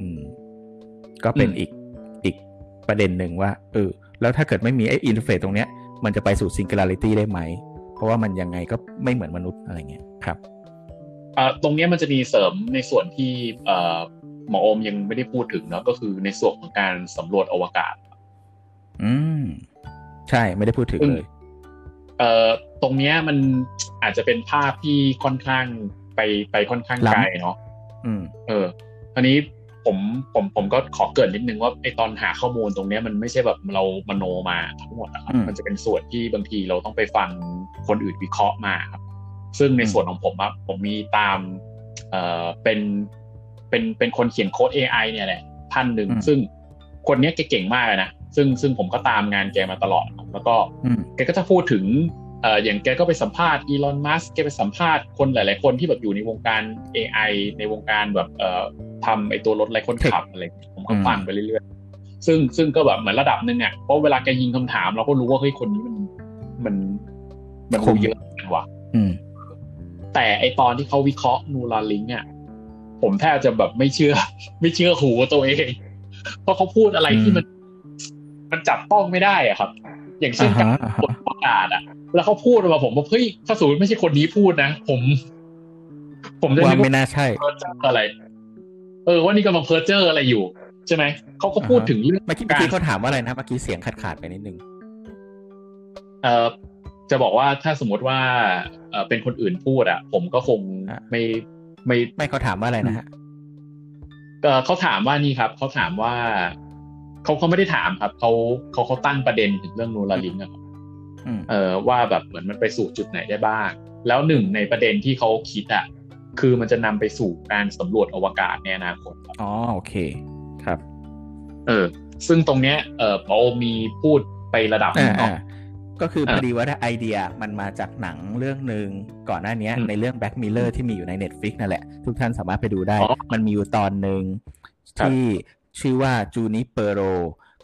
อืม ก็เป็นอีกอีกประเด็นหนึ่งว่า เออ แล้วถ้าเกิดไม่มีไอ้อินเทอร์เฟซตรงเนี้ย มันจะไปสู่ singularity ได้ไหม เพราะว่ามันยังไงก็ไม่เหมือนมนุษย์อะไรเงี้ย ครับอตรงนี้มันจะมีเสริมในส่วนที่หมอโอมยังไม่ได้พูดถึงเนาะก็คือในส่วนของการสำรวจอวกาศ อืม ใช่ไม่ได้พูดถึงเลย เอ่อตรงเนี้ยมันอาจจะเป็นภาพที่ค่อนข้างไปไปค่อนข้างไกลเนาะอืม เอออันนี้ผมผมผมก็ขอเกิดนิดนึงว่าไอตอนหาข้อมูลตรงเนี้ยมันไม่ใช่แบบเรามโนมาทั้งหมดนะครับมันจะเป็นส่วนที่บางทีเราต้องไปฟังคนอื่นวิเคราะห์มาครับ ซึ่งในส่วนของผมอะผมมีตามเอ่อเป็นเป็นเป็นคนเขียนโค้ด AI เนี่ยแหละท่านหนึ่งซึ่งคนนี้แกเก่งมากเลยนะ ซึ่งซึ่งผมก็ตามงานแกมาตลอด แล้วก็แกก็จะพูดถึงเอ่ออย่างแกก็ไปสัมภาษณ์อีลอนมัสแกไปสัมภาษณ์คนหลาย ๆ คนที่แบบอยู่ในวงการ AI ในวงการแบบเอ่อทำไอตัวรถไร้คนขับอะไรผมก็ฟังไปเรื่อยๆ ซึ่งซึ่งก็แบบเหมือนระดับหนึ่งอะเพราะเวลาแกยิงคำถามเราก็รู้ว่าเฮ้ยคนนี้มันมันมันรู้เยอะว่ะแต่ไอตอนที่เขาวิเคราะห์นูราลิงอะผมแทบจะแบบไม่เชื่อ ไม่เชื่อหูตัวเอง เพราะเขาพูดอะไรที่มัน มันจับต้องไม่ได้อะครับ อย่างเช่นการกดประกาศอะแล้วเขาพูดมาผมว่าเฮ้ยถ้าสมมติไม่ใช่คนนี้พูดนะผม ผมจะว่าไม่น่าใช่อะไร เออว่านี่กำลังเพ้อเจอร์อะไรอยู่ ใช่ไหมเขาก็พูดถึงเรื่องเมื่อกี้เขาถามว่าอะไรนะเมื่อกี้เสียงขาดขาดไปนิดนึงเออจะบอกว่าถ้าสมมติว่าเออเป็นคนอื่นพูดอะผมก็คงไม่ไม่ไม่เขาถามว่าอะไรนะฮะเขาถามว่านี่ครับ เขาถามว่า เขาเขาไม่ได้ถามครับเขาเขาเขาตั้งประเด็นถึงเรื่องนูราลิงครับเออว่าแบบเหมือนมันไปสู่จุดไหนได้บ้าง แล้วหนึ่งในประเด็นที่เขาคิดอะคือมันจะนำไปสู่การสำรวจอวกาศในอนาคตอ๋อโอเคครับ เออ ซึ่งตรงเนี้ยเออพอมีพูดไประดับนึงเนาะก็คือพอดีว่าไอเดียมันมาจากหนังเรื่องหนึ่งก่อนหน้านี้ในเรื่อง Black Mirror ที่มีอยู่ใน Netflix นั่นแหละ ทุกท่านสามารถไปดูได้ มันมีอยู่ตอนหนึ่งที่ ชื่อว่า Junipero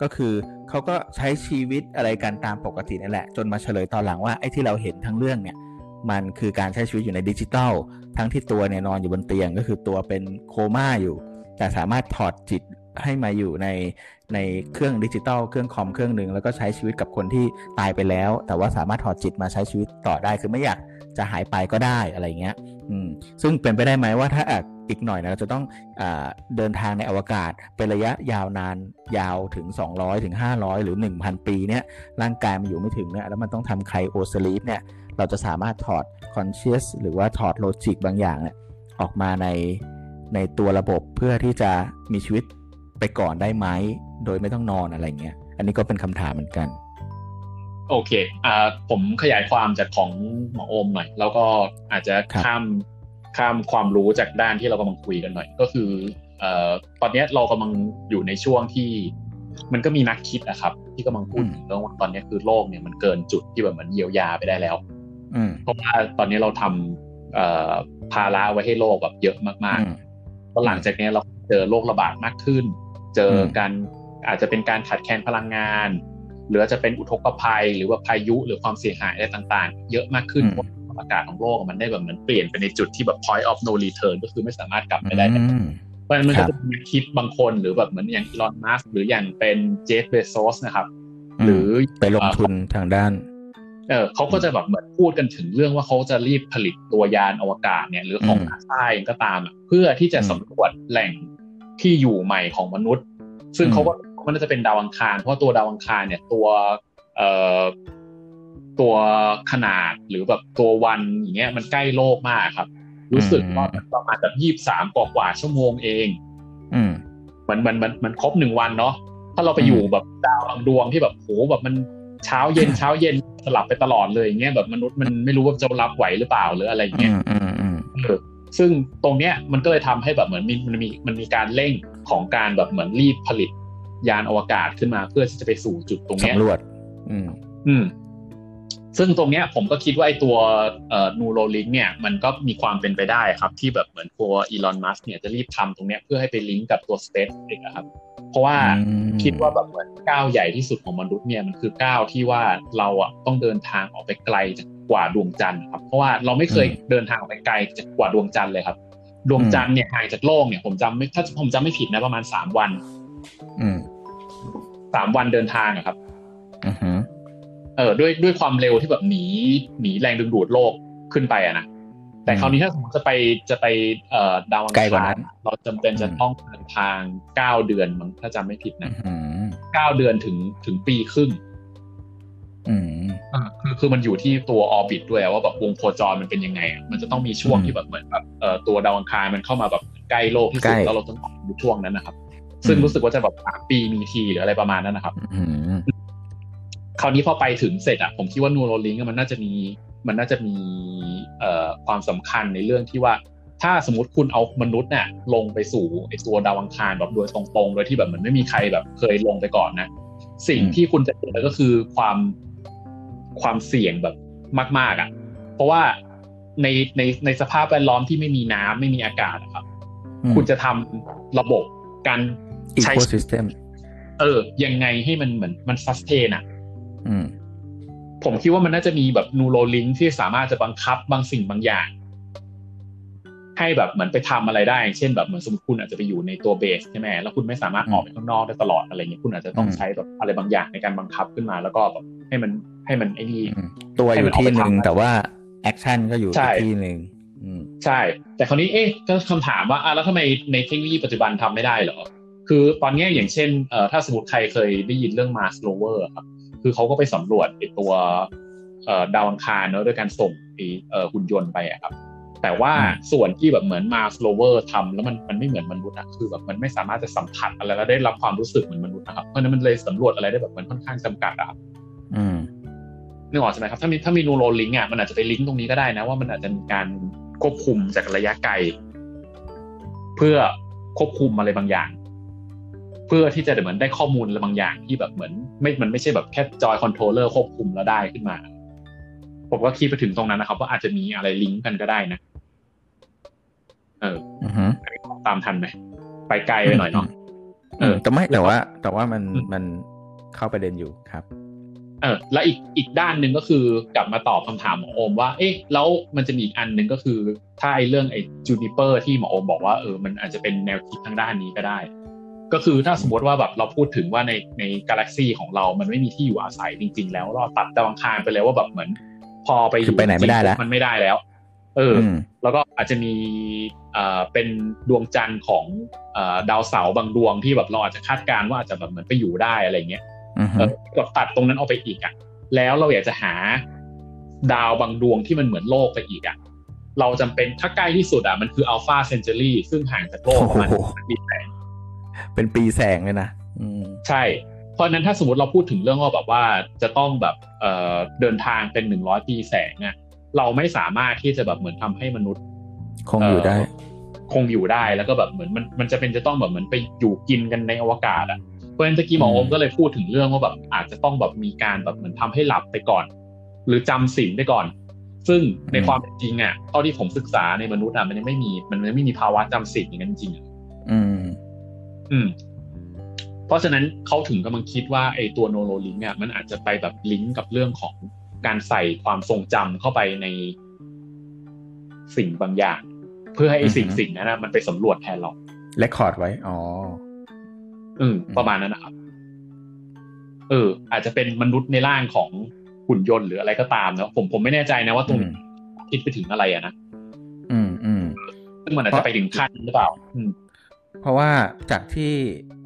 ก็คือเขาก็ใช้ชีวิตอะไรกันตามปกตินั่นแหละ จนมาเฉลยตอนหลังว่าไอ้ที่เราเห็นทั้งเรื่องเนี่ยมันคือการใช้ชีวิตอยู่ในดิจิตอลทั้งที่ตัวเนี่ยนอนอยู่บนเตียงก็คือตัวเป็นโคม่าอยู่ แต่สามารถถอดจิตให้มาอยู่ในในเครื่องดิจิตอลเครื่องคอมเครื่องหนึ่งแล้วก็ใช้ชีวิตกับคนที่ตายไปแล้ว แต่ว่าสามารถถอดจิตมาใช้ชีวิตต่อได้คือไม่อยากจะหายไปก็ได้อะไรเงี้ย อืมซึ่งเป็นไปได้ไหมว่าถ้า อีกหน่อยนะเราจะต้องอเดินทางในอวกาศเป็นระยะยาวนานยาวถึง 200 ถึง 500 หรือ 1,000 ปีเนี่ยร่างกายมันอยู่ไม่ถึงเนี่ยแล้วมันต้องทำ cryosleep เนี่ยเราจะสามารถถอด conscious หรือว่าถอด logic บางอย่างเนี่ยออกมาในในตัวระบบเพื่อที่จะมีชีวิตไปก่อนได้ไหมโดยไม่ต้องนอนอะไรเงี้ยอันนี้ก็เป็นคำถามเหมือนกันโอเคอ่าผมขยายความจากของหมอโอมหน่อย แล้วก็อาจจะข้าม ข้ามความรู้จากด้านที่เรากำลังคุยกันหน่อย ก็คือเอ่อตอนนี้เรากำลังอยู่ในช่วงที่มันก็มีนักคิดนะครับ ที่กำลังพูดถึงเรื่องว่าตอนนี้คือโลกเนี่ยมันเกินจุดที่แบบมันเยียวยาไปได้แล้วเพราะว่าตอนนี้เราทำภาระไว้ให้โลกแบบเยอะมากๆแล้วหลังจากนี้เราเจอโรคระบาดมากขึ้น เจอการอาจจะเป็นการขาดแคลนพลังงาน หรือจะเป็นอุทกภัย หรือว่าพายุหรือความเสียหายอะไรต่าง ๆ เยอะมากขึ้น อากาศของโลกมันได้แบบเหมือนเปลี่ยนไปในจุดที่แบบ point of no return ก็คือไม่สามารถกลับไปได้เพราะฉะนั้นมันก็จะมีคิดบางคนหรือแบบเหมือนอย่างอีลอนมัสหรืออย่างเป็นเจฟเบโซสนะครับ หรือไปลงทุนทางด้านเออเขาก็จะแบบเหมือนพูดกันถึงเรื่องว่าเขาจะรีบผลิตตัวยานอวกาศเนี่ย หรือของนาซาเองก็ตามเพื่อที่จะสำรวจแหล่งที่อยู่ใหม่ของมนุษย์ ซึ่งเขาก็มันน่าจะเป็นดาวอังคาร เพราะตัวดาวอังคารเนี่ยตัวเอ่อ ตัวขนาดหรือแบบตัววันอย่างเงี้ยมันใกล้โลกมากครับ รู้สึกว่าประมาณแบบยี่บสามกว่ากว่าชั่วโมงเอง อืมมันมันมันมันครบหนึ่งวันเนาะถ้าเราไปอยู่แบบดาวบางดวงที่แบบโหแบบมันเช้าเย็นเช้าเย็นสลับไปตลอดเลยอย่างเงี้ยแบบมนุษย์มันไม่รู้ว่าจะรับไหวหรือเปล่าหรืออะไรเงี้ยซึ่งตรงเนี้ยมันก็เลยทำให้แบบเหมือนมีมันมีมันมีการเร่งของการแบบเหมือนรีบผลิตยานอวกาศขึ้นมาเพื่อที่จะไปสู่จุดตรงนี้สำรวจ อืม อืม ซึ่งตรงเนี้ยผมก็คิดว่าไอ้ตัวนูโรลิงเนี่ยมันก็มีความเป็นไปได้ครับ ที่แบบเหมือนตัวอีลอนมัสเนี่ยจะรีบทำตรงเนี้ยเพื่อให้ไปลิงก์กับตัวสเปซเองครับ เพราะว่าคิดว่าแบบเหมือนก้าวใหญ่ที่สุดของมนุษย์เนี่ยมันคือก้าวที่ว่าเราอะต้องเดินทางออกไปไกลจากกว่าดวงจันทร์ครับเพราะว่าเราไม่เคยเดินทางออกไปไกลจากกว่าดวงจันทร์เลยครับ ดวงจันทร์เนี่ยห่างจากโลกเนี่ยผมจำไม่ถ้าผมจำไม่ผิดนะประมาณสามวันอืมสามวันเดินทางอะครับอือฮึ เออด้วยด้วยความเร็วที่แบบหนีหนีแรงดึงดูดโลกขึ้นไปอะนะแต่คราวนี้ถ้าสมมติจะไปจะไปเอ่อดาวอังคารเราจำเป็นจะต้องเดินทางเก้าเดือนมั้งถ้าจำไม่ผิดนะเก้าเดือนถึงถึงปีครึ่งอืมคือคือมันอยู่ที่ตัวออร์บิทด้วยว่าแบบวงโคจรมันเป็นยังไง มันจะต้องมีช่วงที่แบบเหมือนแบบเอ่อตัวดาวอังคารมันเข้ามาแบบใกล้โลกที่สุดแล้วเราต้องออกในช่วงนั้นนะครับ ซึ่งรู้สึกว่าจะแบบสามปีมีทีหรืออะไรประมาณนั้นนะครับ คราวนี้พอไปถึงเสร็จอะผมคิดว่านูโรลิงมันน่าจะมีมันน่าจะมีเอ่อความสำคัญในเรื่องที่ว่า ถ้าสมมติคุณเอามนุษย์เนี่ยลงไปสู่ไอตัวดาวังคารแบบโดยตรงๆ โดยที่แบบเหมือนไม่มีใครแบบเคยลงไปก่อนนะ สิ่งที่คุณจะเจอก็คือความความเสี่ยงแบบมาก ๆอะ เพราะว่าในในในสภาพแวดล้อมที่ไม่มีน้ำไม่มีอากาศนะครับ คุณจะทำระบบการใช้ ecosystem เออ ยังไงให้มันเหมือนมันซัสเทนอะอืม ผมคิดว่ามันน่าจะมีแบบ Neuralink ที่สามารถจะบังคับ บางสิ่งบางอย่าง ให้แบบเหมือนไปทำอะไรได้ เช่นแบบเหมือนสมมติคุณอาจจะไปอยู่ในตัว base ใช่ไหมแล้วคุณไม่สามารถออกไปข้างนอกได้ตลอดอะไรเงี้ยคุณอาจจะต้องใช้แบบอะไรบางอย่างในการบังคับขึ้นมา แล้วก็แบบให้มันให้มันไอ้นี่ตัวอยู่ที่หนึ่งแต่ว่า action ก็อยู่ที่หนึ่งใช่ แต่คราวนี้เอ๊ะก็คำถามว่าอะแล้วทำไมในเทคโนโลยีปัจจุบันทำไม่ได้เหรอ คือตอนนี้อย่างเช่นเอ่อถ้าสมมติใครเคยได้ยินเรื่อง Mars rover ครับ คือเขาก็ไปสำรวจไอตัวดาวอังคารเนอะด้วยการส่งไอหุ่นยนต์ไปอะครับ แต่ว่าส่วนที่แบบเหมือน Mars rover ทำแล้วมันมันไม่เหมือนมนุษย์อะคือแบบมันไม่สามารถจะสัมผัสอะไรแล้วได้รับความรู้สึกเหมือนมนุษย์นะครับเพราะนั้นมันเลยสำรวจอะไรได้แบบมันค่อนข้างจำกัดอะอืมนึกออกใช่ไหมครับถ้ามีถ้ามี Neuralink อะมันอาจจะไปลิงก์ตรงนี้ก็ได้นะว่ามันอาจจะมีการควบคุมจากระยะไกล เพื่อควบคุมอะไรบางอย่าง เพื่อที่จะเหมือนได้ข้อมูลอะไรบางอย่างที่แบบเหมือน ไม่มันไม่ใช่แบบแค่ joy controller ควบคุมแล้วได้ขึ้นมา ผมก็คิดไปถึงตรงนั้นนะครับ ว่าอาจจะมีอะไรลิงก์กันก็ได้นะ เออตามทันไหมไปไกลไปหน่อยเนาะเออแต่ไม่แต่ว่า แต่ว่ามันมันเข้าประเด็นอยู่ครับ เออ แล้วอีกอีกด้านหนึ่งก็คือกลับมาตอบคำถามหมอโอมว่า เอ๊ะแล้วมันจะมีอีกอันหนึ่งก็คือ ถ้าไอ้เรื่องไอ้จูนิเปอร์ที่หมอโอมบอกว่าเออมันอาจจะเป็นแนวคิดทางด้านนี้ก็ได้ ก็คือถ้าสมมติว่าแบบเราพูดถึงว่าในในกาแล็กซีของเรา มันไม่มีที่อยู่อาศัยจริง ๆ แล้วเราตัดดาวอังคารไปเลยว่าแบบเหมือน พอไปอยู่ไปไหนไม่ได้แล้วมันไม่ได้แล้ว เออ แล้วก็อาจจะมีอ่าเป็นดวงจันทร์ของอ่าดาวเสาร์บางดวงที่แบบเราอาจจะคาดการณ์ว่าอาจจะแบบเหมือนไปอยู่ได้อะไรเงี้ยก็ตัดตรงนั้นออกไปอีกอะ แล้วเราอยากจะหาดาวบางดวงที่มันเหมือนโลกไปอีกอะเราจำเป็นถ้าใกล้ที่สุดอะมันคืออัลฟาเซนเจอรี่ซึ่งห่างจากโลกประมาณปีแสง เป็นปีแสงเลยนะใช่ เพราะนั้นถ้าสมมติเราพูดถึงเรื่องว่าแบบว่าจะต้องแบบเอ่อเดินทางเป็นหนึ่งร้อยปีแสงเนี่ยเราไม่สามารถที่จะแบบเหมือนทำให้มนุษย์ คงอยู่ได้ คงอยู่ได้แล้วก็แบบเหมือนมันมันจะเป็นจะต้องแบบเหมือนไปอยู่กินกันในอวกาศอะเพราะฉะนั้นตะกี้หมออมก็เลยพูดถึงเรื่องว่าแบบอาจจะต้องแบบมีการแบบเหมือนทำให้หลับไปก่อน หรือจำสิ่งไปก่อน ซึ่งในความจริงอะเท่าที่ผมศึกษาในมนุษย์อะมันยังไม่มีมันยังไม่มีภาวะจำสิ่งอย่างนั้นจริงอืม อืม เพราะฉะนั้นเขาถึงกำลังคิดว่าไอ้ตัวโนโลลิงก์อะมันอาจจะไปแบบลิงก์กับเรื่องของการใส่ความทรงจำเข้าไปในสิ่งบางอย่าง เพื่อให้ไอ้สิ่งสิ่งนั้นนะมันไปสำรวจแทนเราเลคคอร์ดไว้ อ๋อ อืม ประมาณนั้นนะครับ เออ อาจจะเป็นมนุษย์ในร่างของหุ่นยนต์หรืออะไรก็ตามนะผมผมไม่แน่ใจนะว่าตรงคิดไปถึงอะไรอะนะ อืม อืมซึ่งมันอาจจะไปถึงขั้นหรือเปล่า อืม เพราะว่าจากที่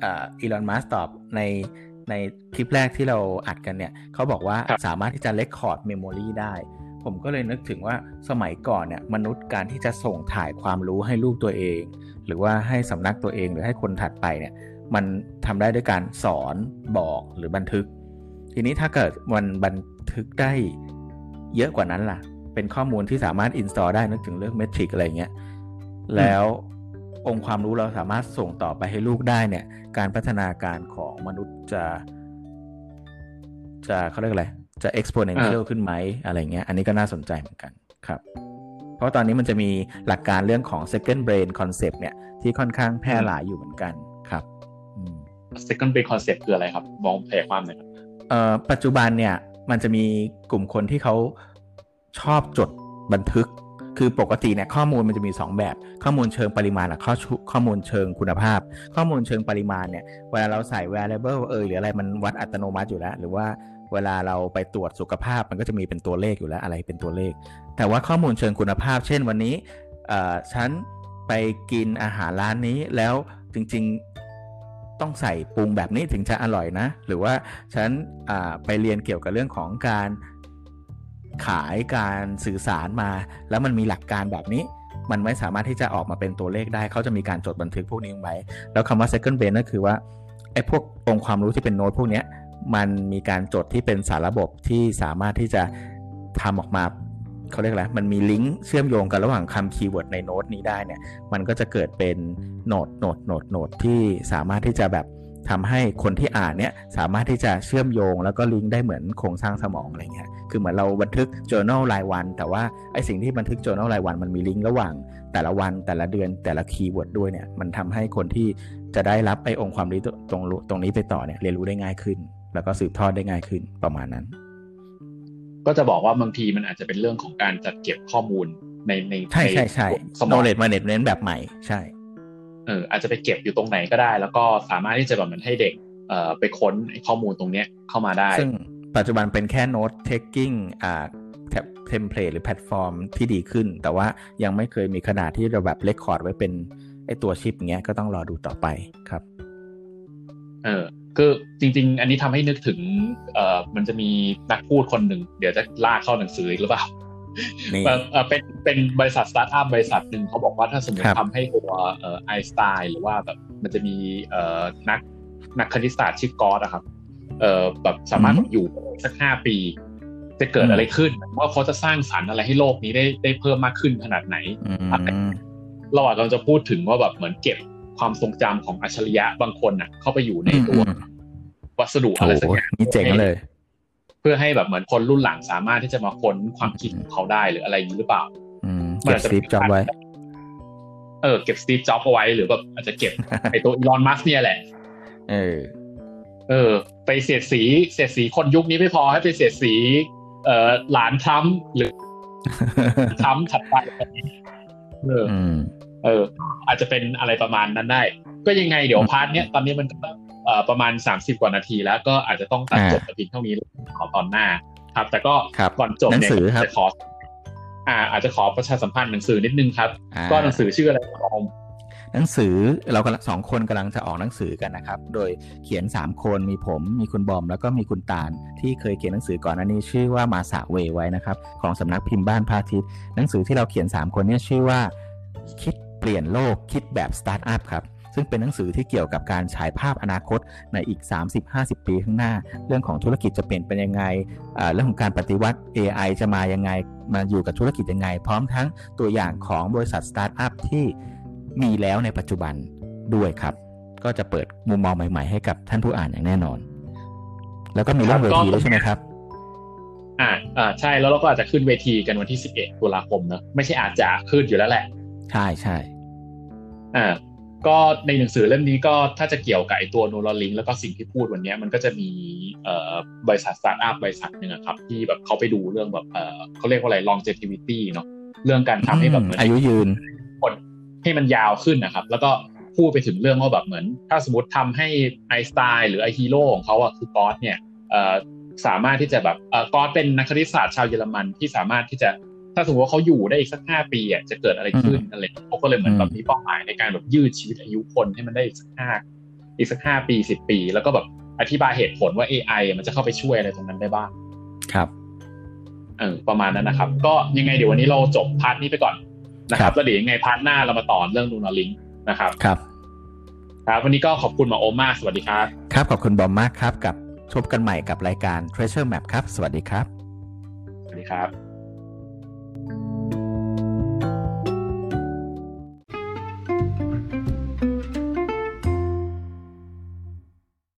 อีลอนมัสก์ตอบในในคลิปแรกที่เราอัดกันเนี่ยเขาบอกว่าสามารถที่จะ record memory ได้ ผมก็เลยนึกถึงว่าสมัยก่อนเนี่ยมนุษย์การที่จะส่งถ่ายความรู้ให้ลูกตัวเอง หรือว่าให้สำนักตัวเองหรือให้คนถัดไปเนี่ยมันทำได้ด้วยการสอนบอกหรือบันทึก ทีนี้ถ้าเกิดมันบันทึกได้เยอะกว่านั้นล่ะ เป็นข้อมูลที่สามารถอินสตอลได้นึกถึงเรื่องเมทริกอะไรเงี้ยแล้ว องค์ความรู้เราสามารถส่งต่อไปให้ลูกได้เนี่ยการพัฒนาการของมนุษย์จะจะเขาเรียกอะไรจะ exponential ขึ้นไหมอะไรเงี้ย อันนี้ก็น่าสนใจเหมือนกันครับ เพราะตอนนี้มันจะมีหลักการเรื่องของ second brain concept เนี่ย ที่ค่อนข้างแพร่หลายอยู่เหมือนกันครับ second brain concept คืออะไรครับมองแผยความหน่อยครับเอ่อปัจจุบันเนี่ยมันจะมีกลุ่มคนที่เขาชอบจดบันทึก คือปกติเนี่ยข้อมูลมันจะมี 2 แบบ ข้อมูลเชิงปริมาณกับข้อข้อมูลเชิงคุณภาพ ข้อมูลเชิงปริมาณเนี่ยเวลาเราใส่ variable เออหรืออะไรมันวัดอัตโนมัติอยู่แล้ว หรือว่าเวลาเราไปตรวจสุขภาพมันก็จะมีเป็นตัวเลขอยู่แล้วอะไรเป็นตัวเลข แต่ว่าข้อมูลเชิงคุณภาพ เช่นวันนี้ฉันไปกินอาหารร้านนี้แล้วจริงๆต้องใส่ปรุงแบบนี้ถึงจะอร่อยนะ หรือว่าฉันไปเรียนเกี่ยวกับเรื่องของการ ขายการสื่อสารมา แล้วมันมีหลักการแบบนี้ มันไม่สามารถที่จะออกมาเป็นตัวเลขได้เขาจะมีการจดบันทึกพวกนี้ไว้ แล้วคำว่า second brain นั่นคือว่าไอ้พวกองค์ความรู้ที่เป็นโน้ตพวกนี้มันมีการจดที่เป็นสารระบบที่สามารถที่จะทำออกมาเขาเรียกอะไร มันมีลิงก์เชื่อมโยงกันระหว่างคำ keyword ในโน้ตนี้ได้เนี่ย มันก็จะเกิดเป็นโน้ตโน้ตโน้ตโน้ตที่สามารถที่จะแบบ ทำให้คนที่อ่านเนี่ยสามารถที่จะเชื่อมโยง แล้วก็ลิงก์ได้เหมือนโครงสร้างสมองอะไรเงี้ย คือเหมือนเราบันทึก journal รายวัน แต่ว่าไอสิ่งที่บันทึก journal รายวันมันมีลิงก์ระหว่าง แต่ละวันแต่ละเดือนแต่ละ keyword ด้วยเนี่ยมันทำให้คนที่จะได้รับไอองค์ความรู้ตรงตรงนี้ไปต่อเนี่ยเรียนรู้ได้ง่ายขึ้น แล้วก็สืบทอดได้ง่ายขึ้นประมาณนั้น ก็จะบอกว่าบางทีมันอาจจะเป็นเรื่องของการจัดเก็บข้อมูลในในใช่ใช่ใช่ knowledge management แบบใหม่ใช่ เอออาจจะไปเก็บอยู่ตรงไหนก็ได้ แล้วก็สามารถที่จะแบบมันให้เด็กเอ่อไปค้นข้อมูลตรงเนี้ยเข้ามาได้ ซึ่งปัจจุบันเป็นแค่ note taking อ่า template หรือแพลตฟอร์มที่ดีขึ้น แต่ว่ายังไม่เคยมีขนาดที่เราแบบ record ไว้เป็นไอตัวชิปเงี้ยก็ต้องรอดูต่อไปครับเออคือจริง ๆ อันนี้ทำให้นึกถึงเอ่อมันจะมีนักพูดคนหนึ่ง เดี๋ยวจะลากเข้าหนังสืออีกหรือเปล่า เป็นเป็นบริษัทสตาร์ทอัพบริษัทหนึ่งเขาบอกว่าถ้าสมมติทำให้ตัวเอ่อไอน์สไตน์หรือว่าแบบมันจะมีเอ่อนักนักคณิตศาสตร์ชื่อเกาส์อะครับเอ่อแบบสามารถอยู่สักห้าปี จะเกิดอะไรขึ้น ว่าเขาจะสร้างสรรค์อะไรให้โลกนี้ได้ได้เพิ่มมากขึ้นขนาดไหนเราอาจจะพูดถึงว่าแบบเหมือนเก็บความทรงจำของอัจฉริยะบางคนน่ะ เข้าไปอยู่ในตัว วัสดุอะไรสักอย่างนี่เจ๋งเลย เพื่อให้แบบเหมือนคนรุ่นหลังสามารถที่จะมาค้นความคิดของเขาได้หรืออะไรอย่างนี้หรือเปล่าเก็บสตีฟจ็อบไว้ เออ เก็บสตีฟจ็อบเอาไว้หรือแบบอาจจะเก็บไอตัวอีลอนมัสเนี่ยแหละ เออ เออ ไปเสียดสีเสียดสีคนยุคนี้ไม่พอให้ไปเสียดสี เอ่อหลานทรัมหรือทรัมถัดไปเออเออ อาจจะเป็นอะไรประมาณนั้นได้ ก็ยังไงเดี๋ยวพาร์ทเนี้ยตอนนี้มันก็ ประมาณสามสิบกว่านาทีแล้วก็อาจจะต้องตัดจบแต่เพียงเท่านี้ขอตอนหน้า ครับ แต่ก็ก่อนจบเนี่ยจะขออ่าอาจจะขอประชาสัมพันธ์หนังสือนิดนึงครับ ก็หนังสือชื่ออะไรครับหนังสือเรากำลังสองคนกำลังจะออกหนังสือกันนะครับ โดยเขียน 3 คนมีผมมีคุณบอม แล้วก็มีคุณตาล ที่เคยเขียนหนังสือก่อนอันนี้ชื่อว่ามาสาเวไว้นะครับ ของสำนักพิมพ์บ้านพระอาทิตย์หนังสือที่เราเขียน 3 คนนี้ชื่อว่า คิดเปลี่ยนโลกคิดแบบสตาร์ทอัพครับ ซึ่งเป็นหนังสือที่เกี่ยวกับการฉายภาพอนาคตในอีก 30-50 ปีข้างหน้า เรื่องของธุรกิจจะเปลี่ยนเป็นยังไงเรื่องของการปฏิวัติ AI จะมายังไงมาอยู่กับธุรกิจยังไง พร้อมทั้งตัวอย่างของบริษัทสตาร์ทอัพที่มีแล้วในปัจจุบันด้วยครับ ก็จะเปิดมุมมองใหม่ๆให้กับท่านผู้อ่านอย่างแน่นอน แล้วก็มีเรื่องเวทีด้วยใช่ไหมครับอ่าอ่าใช่แล้วเราก็อาจจะขึ้นเวทีกันวันที่สิบเอ็ดตุลาคมเนอะไม่ใช่อาจจะขึ้นอยู่แล้วแหละ ใช่ใช่อ่า ก็ในหนังสือเล่มนี้ก็ถ้าจะเกี่ยวกับไอตัวโนลลิงแล้วก็สิ่งที่พูดวันนี้มันก็จะมีเอ่อบริษัทสตาร์ทอัพบริษัทหนึ่งครับ ที่แบบเขาไปดูเรื่องแบบเอ่อเขาเรียกว่าอะไร longevity เนาะเรื่องการทำให้แบบอายุยืนคนให้มันยาวขึ้นนะครับ แล้วก็พูดไปถึงเรื่องว่าแบบเหมือน ถ้าสมมติทำให้ไอสไตล์หรือไอฮีโร่ของเขาอะคือกอสเนี่ยเอ่อสามารถที่จะแบบเอ่อกอสเป็นนักคณิตศาสตร์ชาวเยอรมันที่สามารถที่จะ ถ้าสมมติว่าเขาอยู่ได้อีกสักห้าปีอะจะเกิดอะไรขึ้นอะไรเขาก็เลยเหมือนแบบมีเป้าหมายในการแบบยืดชีวิตอายุคนให้มันได้อีกสักห้าอีกสักห้าปีสิบปี แล้วก็แบบอธิบายเหตุผลว่า AI มันจะเข้าไปช่วยอะไรตรงนั้นได้บ้าง ครับเออประมาณนั้นนะครับ ก็ยังไงเดี๋ยววันนี้เราจบ part นี้ไปก่อนนะครับแล้วเดี๋ยวยังไง part หน้าเรามาต่อเรื่อง Neuralink นะครับครับ ครับ วันนี้ก็ขอบคุณหมอโอมากสวัสดีครับ ครับขอบคุณบอมมากครับ กลับพบกันใหม่กับรายการ Treasure Map ครับ สวัสดีครับ สวัสดีครับ